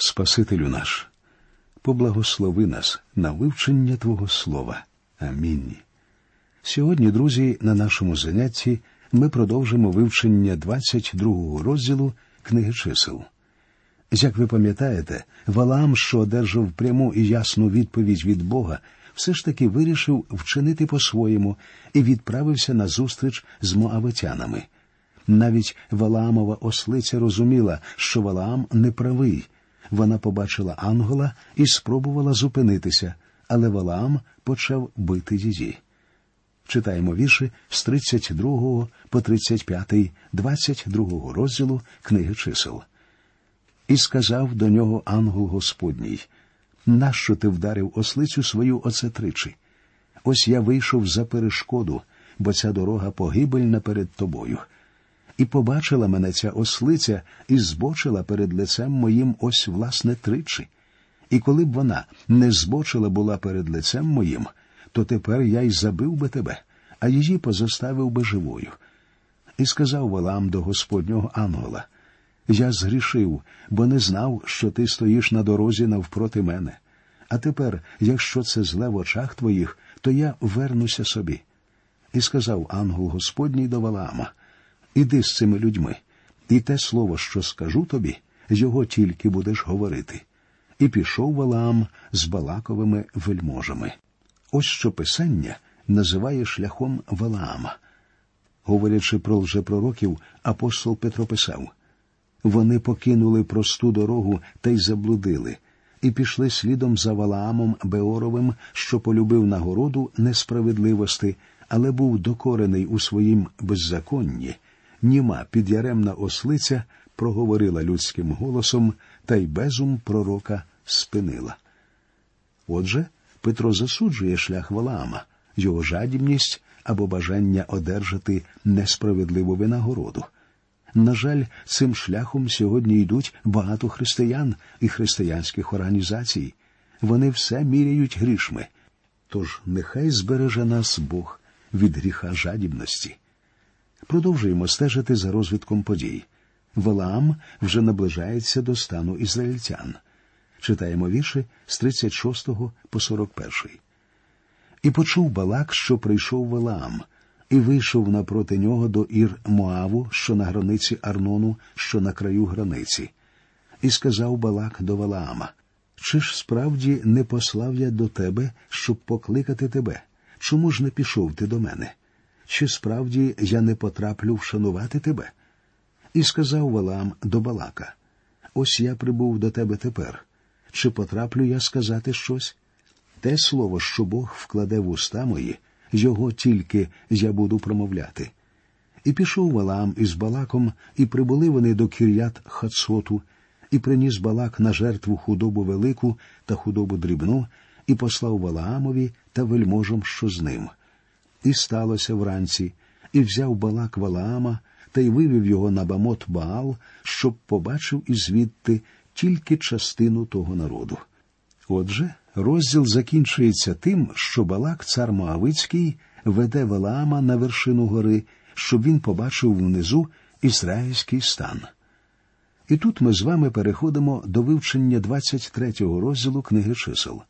Спасителю наш, поблагослови нас на вивчення Твого Слова. Амінь. Сьогодні, друзі, на нашому занятті ми продовжимо вивчення 22 розділу книги чисел. Як ви пам'ятаєте, Валаам, що одержав пряму і ясну відповідь від Бога, все ж таки вирішив вчинити по-своєму і відправився на зустріч з моавитянами. Навіть Валаамова ослиця розуміла, що Валаам не правий. Вона побачила ангела і спробувала зупинитися, але Валаам почав бити її. Читаємо вірші з 32 по 35, 22 розділу книги чисел. І сказав до нього ангел Господній: Нащо ти вдарив ослицю свою оце тричі? Ось я вийшов за перешкоду, бо ця дорога погибельна перед тобою. І побачила мене ця ослиця і збочила перед лицем моїм ось власне тричі. І коли б вона не збочила була перед лицем моїм, то тепер я й забив би тебе, а її позоставив би живою. І сказав Валам до Господнього ангела Я згрішив, бо не знав, що ти стоїш на дорозі навпроти мене. А тепер, якщо це зле в очах твоїх, то я вернуся собі. І сказав ангел Господній до Валаама Іди з цими людьми, і те слово, що скажу тобі, його тільки будеш говорити. І пішов Валаам з Балаковими вельможами. Ось що писання називає шляхом Валаама. Говорячи про лжепророків, апостол Петро писав вони покинули просту дорогу та й заблудили, і пішли слідом за Валаамом Беоровим, що полюбив нагороду несправедливости, але був докорений у своїм беззаконні. Німа підяремна ослиця проговорила людським голосом, та й безум пророка спинила. Отже, Петро засуджує шлях Валаама, його жадібність або бажання одержати несправедливу винагороду. На жаль, цим шляхом сьогодні йдуть багато християн і християнських організацій. Вони все міряють грішми. Тож нехай збереже нас Бог від гріха жадібності. Продовжуємо стежити за розвитком подій. Валаам вже наближається до стану ізраїльтян. Читаємо вірші з 36 по 41. І почув Балак, що прийшов Валаам, і вийшов напроти нього до Ір Моаву, що на границі Арнону, що на краю границі. І сказав Балак до Валаама: Чи ж справді не послав я до тебе, щоб покликати тебе? Чому ж не пішов ти до мене? Чи справді я не потраплю вшанувати тебе? І сказав Валаам до Балака: Ось я прибув до тебе тепер. Чи потраплю я сказати щось? Те слово, що Бог вкладе в уста мої, його тільки я буду промовляти. І пішов Валаам із Балаком, і прибули вони до кір'ят Хацоту, і приніс Балак на жертву худобу велику та худобу дрібну, і послав Валаамові та вельможам, що з ним. І сталося вранці, і взяв Балак Валаама та й вивів його на Бамот Баал, щоб побачив і звідти тільки частину того народу. Отже, розділ закінчується тим, що Балак, цар Моавицький, веде Валаама на вершину гори, щоб він побачив внизу ізраїльський стан. І тут ми з вами переходимо до вивчення 23-го розділу книги чисел.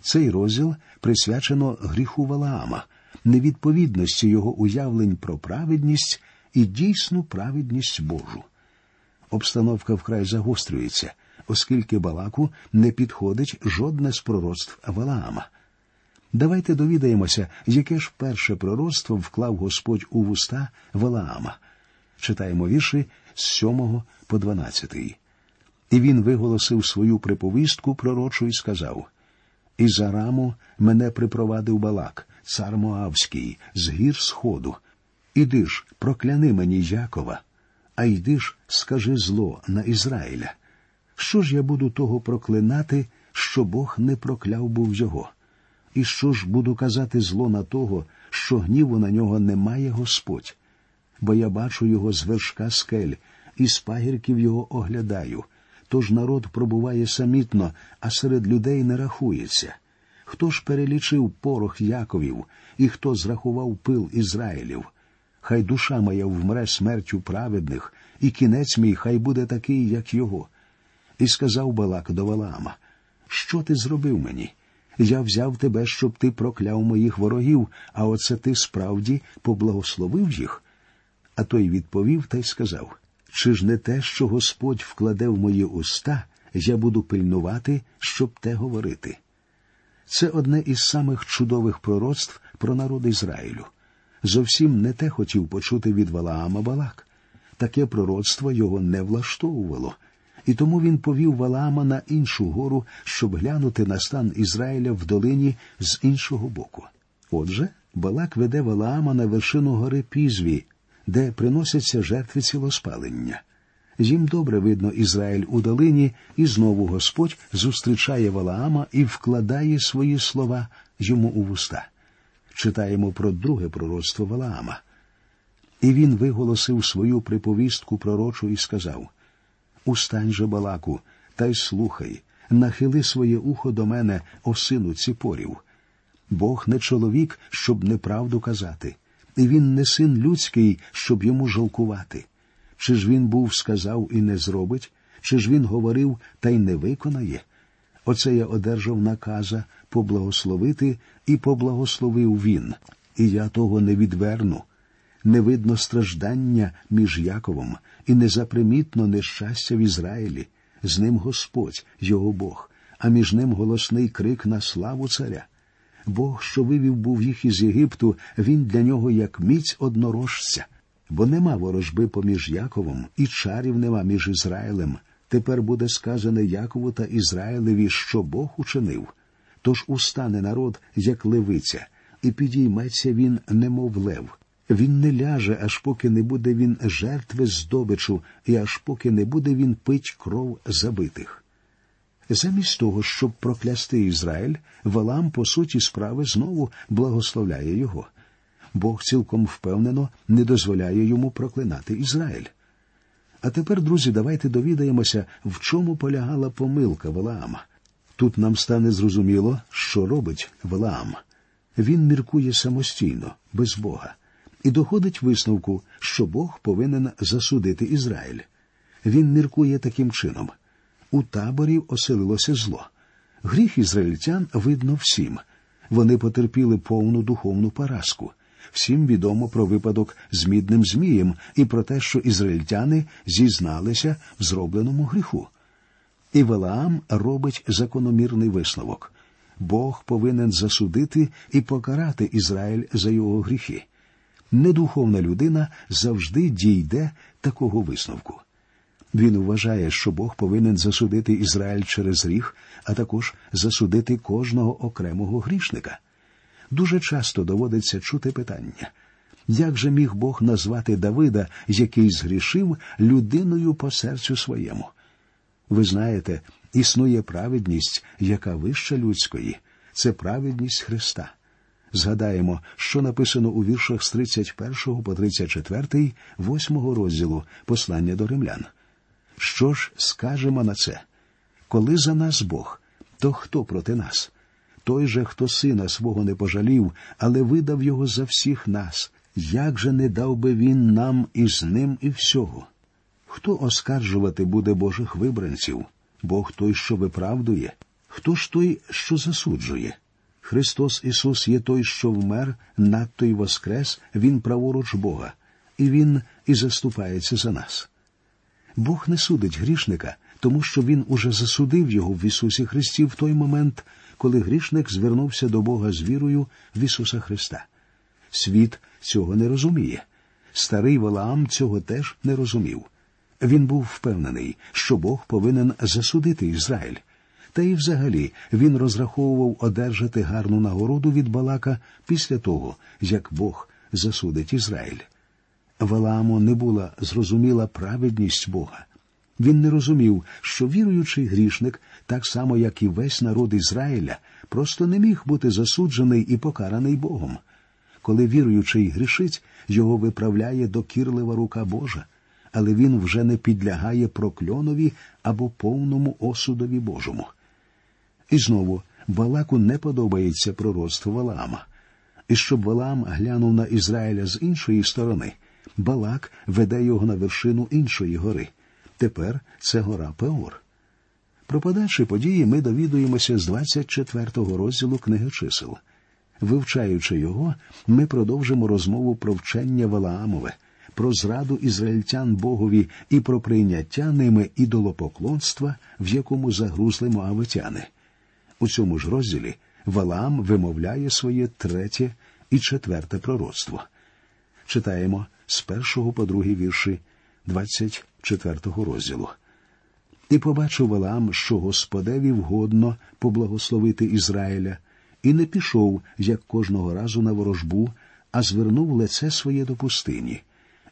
Цей розділ присвячено гріху Валаама, невідповідності його уявлень про праведність і дійсну праведність Божу. Обстановка вкрай загострюється, оскільки Балаку не підходить жодне з пророцтв Валаама. Давайте довідаємося, яке ж перше пророцтво вклав Господь у вуста Валаама. Читаємо вірші з 7 по 12. І він виголосив свою приповістку пророчу і сказав І за раму мене припровадив Балак, цар Моавський, з гір сходу. Іди ж, прокляни мені Якова, а йди ж, скажи зло на Ізраїля. Що ж я буду того проклинати, що Бог не прокляв був його? І що ж буду казати зло на того, що гніву на нього немає Господь? Бо я бачу його з вершка скель, і з пагірків його оглядаю. Тож народ пробуває самітно, а серед людей не рахується. Хто ж перелічив порох Яковів, і хто зрахував пил Ізраїлів? Хай душа моя вмре смертю праведних, і кінець мій хай буде такий, як його. І сказав Балак до Валаама, Що ти зробив мені? Я взяв тебе, щоб ти прокляв моїх ворогів, а оце ти справді поблагословив їх. А той відповів та й сказав Чи ж не те, що Господь вкладе в мої уста, я буду пильнувати, щоб те говорити. Це одне із самих чудових пророцтв про народ Ізраїлю. Зовсім не те хотів почути від Валаама Балак. Таке пророцтво його не влаштовувало, і тому він повів Валаама на іншу гору, щоб глянути на стан Ізраїля в долині з іншого боку. Отже, Балак веде Валаама на вершину гори Пізві, де приносяться жертви цілоспалення. Їм добре видно Ізраїль у долині, і знову Господь зустрічає Валаама і вкладає свої слова йому у вуста. Читаємо про друге пророцтво Валаама. І він виголосив свою приповістку пророчу і сказав Устань же, балаку, та й слухай, нахили своє ухо до мене, о сину ціпорів. Бог не чоловік, щоб неправду казати, і він не син людський, щоб йому жалкувати. Чи ж він був сказав і не зробить, чи ж він говорив та й не виконає? Оце я одержав наказа поблагословити, і поблагословив він, і я того не відверну. Не видно страждання між Яковом, і незапримітно нещастя в Ізраїлі, з ним Господь, його Бог, а між ним голосний крик на славу царя. Бог, що вивів був їх із Єгипту, він для нього як міць однорожця бо нема ворожби поміж Яковом, і чарів нема між Ізраїлем. Тепер буде сказане Якову та Ізраїлеві, що Бог учинив. Тож устане народ, як левиця, і підійметься він, немов лев. Він не ляже, аж поки не буде він жертви здобичу, і аж поки не буде він пить кров забитих. Замість того, щоб проклясти Ізраїль, Валам, по суті справи, знову благословляє його. Бог цілком впевнено не дозволяє йому проклинати Ізраїль. А тепер, друзі, давайте довідаємося, в чому полягала помилка Валаама. Тут нам стане зрозуміло, що робить Валаам. Він міркує самостійно, без Бога, і доходить висновку, що Бог повинен засудити Ізраїль. Він міркує таким чином. У таборі оселилося зло. Гріх ізраїльтян видно всім. Вони потерпіли повну духовну поразку. Всім відомо про випадок з мідним Змієм і про те, що ізраїльтяни зізналися в зробленому гріху. І Валаам робить закономірний висновок Бог повинен засудити і покарати Ізраїль за його гріхи. Недуховна людина завжди дійде такого висновку. Він вважає, що Бог повинен засудити Ізраїль через гріх, а також засудити кожного окремого грішника дуже часто доводиться чути питання як же міг Бог назвати Давида, який згрішив людиною по серцю своєму? Ви знаєте, існує праведність, яка вища людської, це праведність Христа. Згадаємо, що написано у віршах з 31 по 34, 8 розділу послання до римлян. Що ж скажемо на це? Коли за нас Бог, то хто проти нас? Той же, хто сина свого не пожалів, але видав його за всіх нас, як же не дав би він нам із ним і всього? Хто оскаржувати буде Божих вибранців? Бог той, що виправдує, хто ж той, що засуджує? Христос Ісус є той, що вмер, надто й воскрес, Він праворуч Бога, і Він і заступається за нас. Бог не судить грішника, тому що Він уже засудив його в Ісусі Христі в той момент, коли грішник звернувся до Бога з вірою в Ісуса Христа. Світ цього не розуміє. Старий Валаам цього теж не розумів. Він був впевнений, що Бог повинен засудити Ізраїль. Та й взагалі він розраховував одержати гарну нагороду від Балака після того, як Бог засудить Ізраїль. Валааму не була зрозуміла праведність Бога. Він не розумів, що віруючий грішник, так само як і весь народ Ізраїля, просто не міг бути засуджений і покараний Богом. Коли віруючий грішить, його виправляє докірлива рука Божа, але він вже не підлягає прокльонові або повному осудові Божому. І знову Балаку не подобається пророцтво Валаама. І щоб Валаам глянув на Ізраїля з іншої сторони, Балак веде його на вершину іншої гори. Тепер це гора Пеор. Про подальші події ми довідуємося з 24-го розділу книги чисел. Вивчаючи його, ми продовжимо розмову про вчення Валаамове, про зраду ізраїльтян Богові і про прийняття ними ідолопоклонства, в якому загрузли моавитяни. У цьому ж розділі Валаам вимовляє своє третє і четверте пророцтво. Читаємо з першого по другий вірші 24-го розділу. І побачив Валаам, що Господеві вгодно поблагословити Ізраїля, і не пішов, як кожного разу на ворожбу, а звернув лице своє до пустині,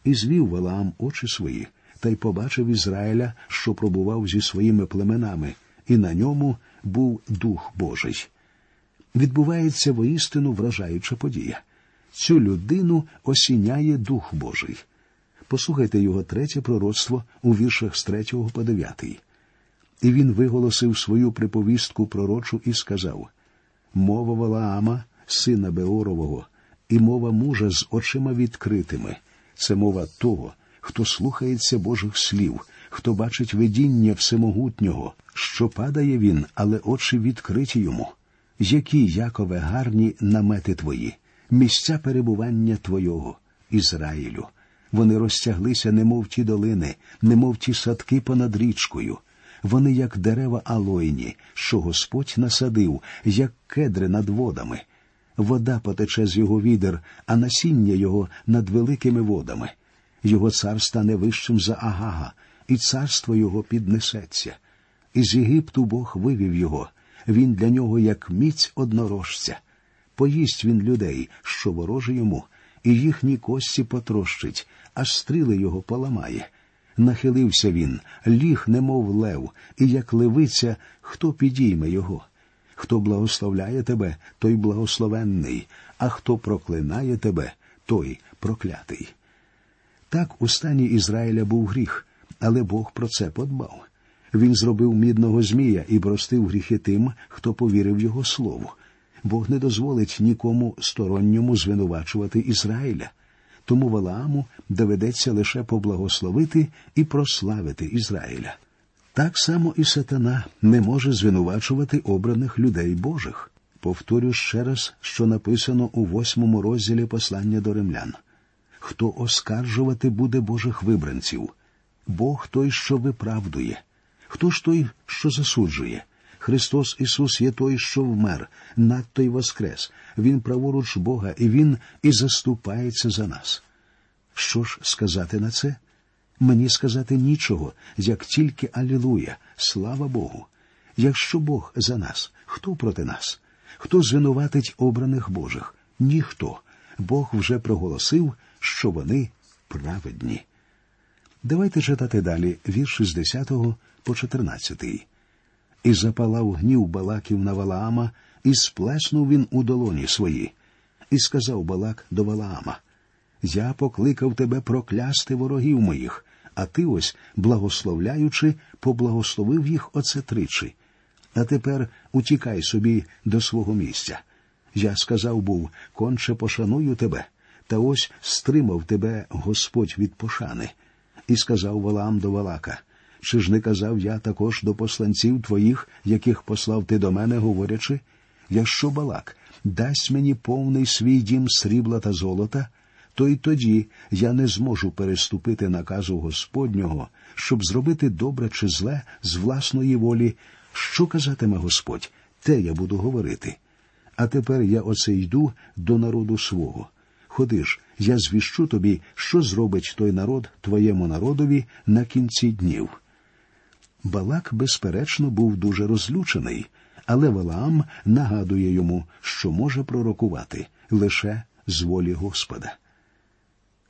і звів Валаам очі свої, та й побачив Ізраїля, що пробував зі своїми племенами, і на ньому був Дух Божий. Відбувається воістину вражаюча подія. Цю людину осіняє Дух Божий. Послухайте його третє пророцтво у віршах з третього по дев'ятий. І він виголосив свою приповістку пророчу і сказав мова Валаама, сина Беорового, і мова мужа з очима відкритими. Це мова того, хто слухається Божих слів, хто бачить видіння всемогутнього, що падає він, але очі відкриті йому. Які, Якове, гарні намети твої, місця перебування Твого, Ізраїлю. Вони розтяглися, немов ті долини, немов ті садки понад річкою. Вони, як дерева алойні, що Господь насадив, як кедри над водами. Вода потече з його відер, а насіння його над великими водами. Його цар стане вищим за Агага, і царство його піднесеться. Із Єгипту Бог вивів його. Він для нього, як міць однорожця. Поїсть він людей, що вороже йому, і їхні кості потрощить, а стріли його поламає. Нахилився він, ліг, немов лев, і як левиця, хто підійме його. Хто благословляє тебе, той благословенний, а хто проклинає тебе, той проклятий. Так у стані Ізраїля був гріх, але Бог про це подбав. Він зробив мідного змія і простив гріхи тим, хто повірив його слову. Бог не дозволить нікому сторонньому звинувачувати Ізраїля. Тому Валааму доведеться лише поблагословити і прославити Ізраїля. Так само і сатана не може звинувачувати обраних людей Божих. Повторю ще раз, що написано у восьмому розділі послання до римлян. Хто оскаржувати буде Божих вибранців? Бог той, що виправдує. Хто ж той, що засуджує? Христос Ісус є той, що вмер, надто й воскрес. Він праворуч Бога, і Він і заступається за нас. Що ж сказати на це? Мені сказати нічого, як тільки Алілуя, слава Богу. Якщо Бог за нас, хто проти нас? Хто звинуватить обраних Божих? Ніхто. Бог вже проголосив, що вони праведні. Давайте читати далі вірші з 10 по 14. І запалав гнів Балаків на Валаама, і сплеснув він у долоні свої. І сказав Балак до Валаама Я покликав тебе проклясти ворогів моїх, а ти ось, благословляючи, поблагословив їх оце тричі. А тепер утікай собі до свого місця. Я сказав був конче пошаную тебе, та ось стримав тебе Господь від пошани. І сказав Валаам до Валака чи ж не казав я також до посланців твоїх, яких послав ти до мене, говорячи, якщо балак дасть мені повний свій дім срібла та золота, то й тоді я не зможу переступити наказу Господнього, щоб зробити добре чи зле з власної волі, що казатиме Господь, те я буду говорити. А тепер я оце йду до народу свого. Ходи ж, я звіщу тобі, що зробить той народ твоєму народові на кінці днів. Балак, безперечно, був дуже розлючений, але Валаам нагадує йому, що може пророкувати лише з волі Господа.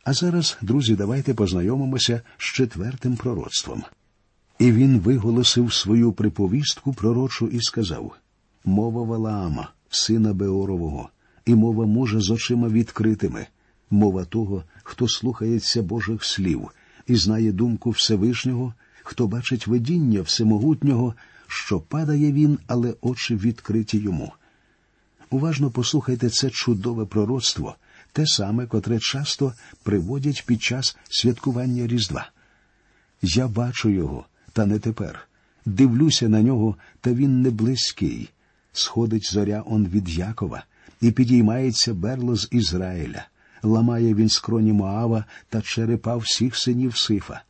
А зараз, друзі, давайте познайомимося з четвертим пророцтвом. І він виголосив свою приповістку пророчу і сказав мова Валаама, сина Беорового, і мова мужа з очима відкритими, мова того, хто слухається Божих слів і знає думку Всевишнього хто бачить видіння всемогутнього, що падає він, але очі відкриті йому. Уважно послухайте це чудове пророцтво, те саме, котре часто приводять під час святкування Різдва. Я бачу його, та не тепер. Дивлюся на нього, та він не близький. Сходить зоря он від Якова, і підіймається берло з Ізраїля, ламає він скроні Моава та черепа всіх синів Сифа,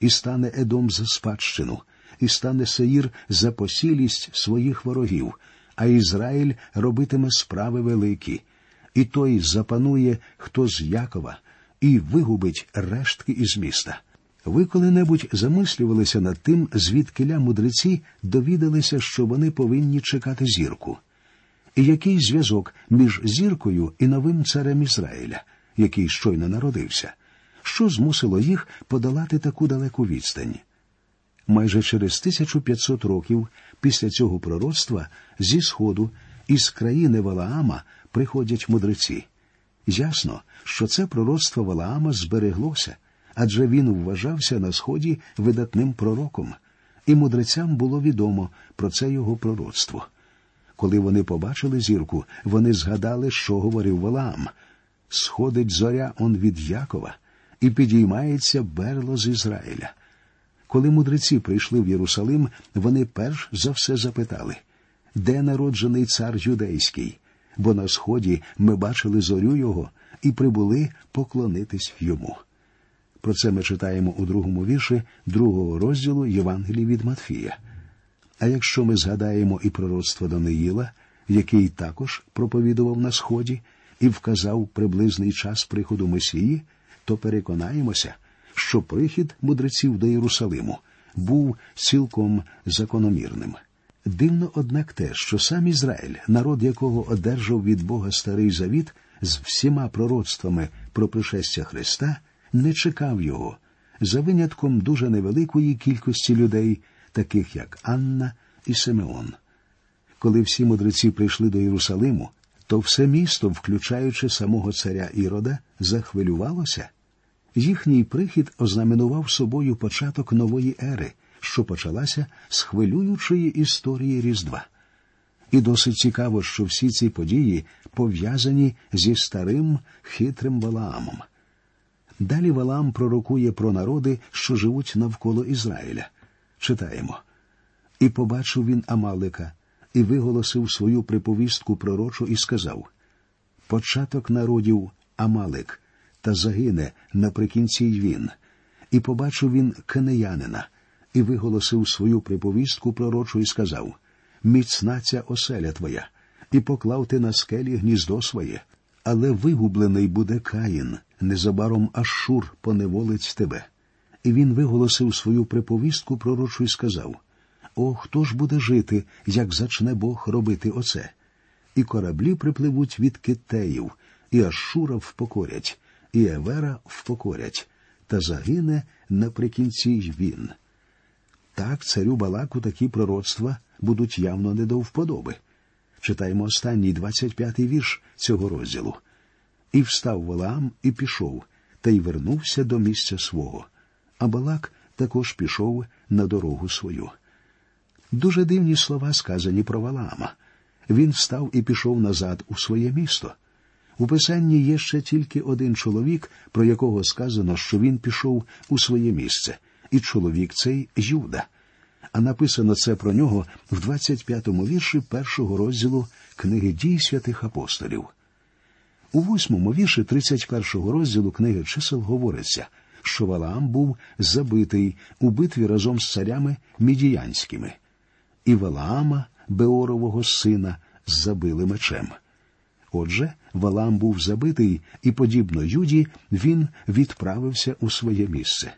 і стане Едом за спадщину, і стане Сеїр за посілість своїх ворогів, а Ізраїль робитиме справи великі, і той запанує, хто з Якова, і вигубить рештки із міста. Ви коли-небудь замислювалися над тим, звідкиля мудреці довідалися, що вони повинні чекати зірку. І який зв'язок між зіркою і новим царем Ізраїля, який щойно народився, що змусило їх подолати таку далеку відстань? Майже через 1500 років після цього пророцтва зі сходу із країни Валаама приходять мудреці. Ясно, що це пророцтво Валаама збереглося адже він вважався на сході видатним пророком, і мудрецям було відомо про це його пророцтво. Коли вони побачили зірку, вони згадали, що говорив Валаам. Сходить зоря он від Якова, і підіймається берло з Ізраїля. Коли мудреці прийшли в Єрусалим, вони перш за все запитали, де народжений цар юдейський, бо на сході ми бачили зорю його і прибули поклонитись йому. Про це ми читаємо у другому вірші другого розділу Євангелії від Матфія. А якщо ми згадаємо і пророцтво Даниїла, який також проповідував на сході і вказав приблизний час приходу Месії, то переконаємося, що прихід мудреців до Єрусалиму був цілком закономірним. Дивно, однак, те, що сам Ізраїль, народ якого одержав від Бога старий завіт з всіма пророцтвами про пришестя Христа не чекав його, за винятком дуже невеликої кількості людей, таких як Анна і Симеон. Коли всі мудреці прийшли до Єрусалиму, то все місто, включаючи самого царя Ірода, захвилювалося. Їхній прихід ознаменував собою початок нової ери, що почалася з хвилюючої історії Різдва. І досить цікаво, що всі ці події пов'язані зі старим хитрим Валаамом. Далі Валам пророкує про народи, що живуть навколо Ізраїля. Читаємо. І побачив він Амалика, і виголосив свою приповістку пророчу і сказав Початок народів Амалик, та загине наприкінці й він. І побачив він Кенеянина, і виголосив свою приповістку пророчу і сказав Міцна ця оселя твоя, і поклав ти на скелі гніздо своє, але вигублений буде Каїн незабаром Ашур поневолить тебе. І він виголосив свою приповістку пророчу і сказав О, хто ж буде жити, як зачне Бог робити оце? І кораблі припливуть від китеїв, і Ашура впокорять, і Евера впокорять, та загине наприкінці й він. Так царю Балаку такі пророцтва будуть явно не до вподоби. Читаємо останній 25-й вірш цього розділу. І встав Валаам і пішов, та й вернувся до місця свого. А Балак також пішов на дорогу свою. Дуже дивні слова сказані про Валаама. Він встав і пішов назад у своє місто. У писанні є ще тільки один чоловік, про якого сказано, що він пішов у своє місце, і чоловік цей Юда. А написано це про нього в 25-му вірші першого розділу книги дій святих апостолів. У восьмому вірші 31-го розділу книги чисел говориться, що Валаам був забитий у битві разом з царями мідіянськими, і Валаама, Беорового сина, забили мечем. Отже, Валаам був забитий, і, подібно Юді, він відправився у своє місце.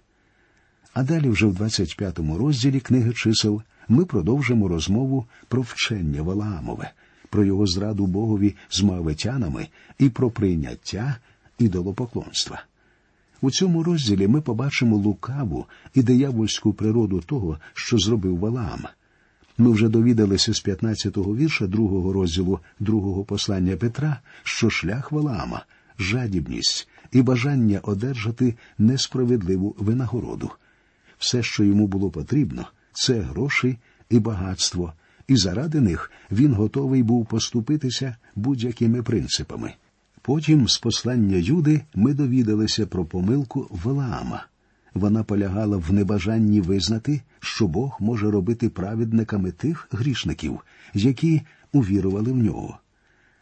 А далі, вже в 25-му розділі книги чисел, ми продовжимо розмову про вчення Валаамове про його зраду Богові з мавитянами і про прийняття ідолопоклонства. У цьому розділі ми побачимо лукаву і диявольську природу того, що зробив Валаам. Ми вже довідалися з 15-го вірша другого розділу другого послання Петра, що шлях Валаама, жадібність і бажання одержати несправедливу винагороду. Все, що йому було потрібно, це гроші і багатство, і заради них він готовий був поступитися будь-якими принципами. Потім, з послання Юди, ми довідалися про помилку Валаама. Вона полягала в небажанні визнати, що Бог може робити праведниками тих грішників, які увірували в нього.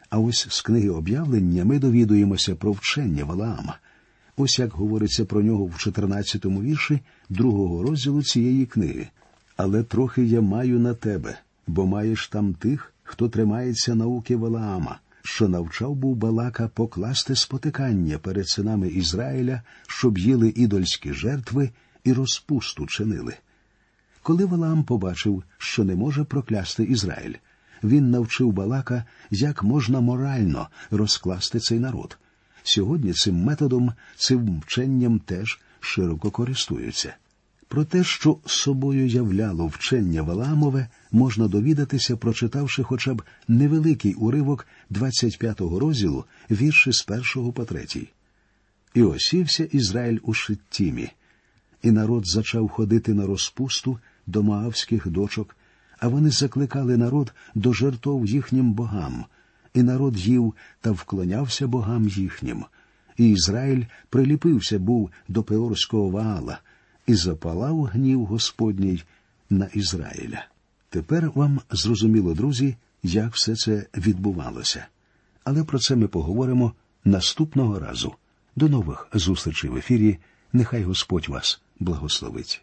А ось з книги об'явлення ми довідуємося про вчення Валаама. Ось як говориться про нього в 14-му вірші другого розділу цієї книги. Але трохи я маю на тебе, бо маєш там тих, хто тримається науки Валаама, що навчав був Балака покласти спотикання перед синами Ізраїля, щоб їли ідольські жертви і розпусту чинили. Коли Валаам побачив, що не може проклясти Ізраїль, він навчив Балака, як можна морально розкласти цей народ. Сьогодні цим методом, цим вченням теж широко користуються. Про те, що собою являло вчення Валаамове, можна довідатися, прочитавши хоча б невеликий уривок 25-го розділу, вірші з першого по третій. І осівся Ізраїль у Шиттімі, і народ зачав ходити на розпусту до Моавських дочок, а вони закликали народ до жертов їхнім богам, і народ їв та вклонявся богам їхнім. І Ізраїль приліпився був до Пеорського Ваала, і запалав гнів Господній на Ізраїля. Тепер вам зрозуміло, друзі, як все це відбувалося. Але про це ми поговоримо наступного разу. До нових зустрічей в ефірі. Нехай Господь вас благословить.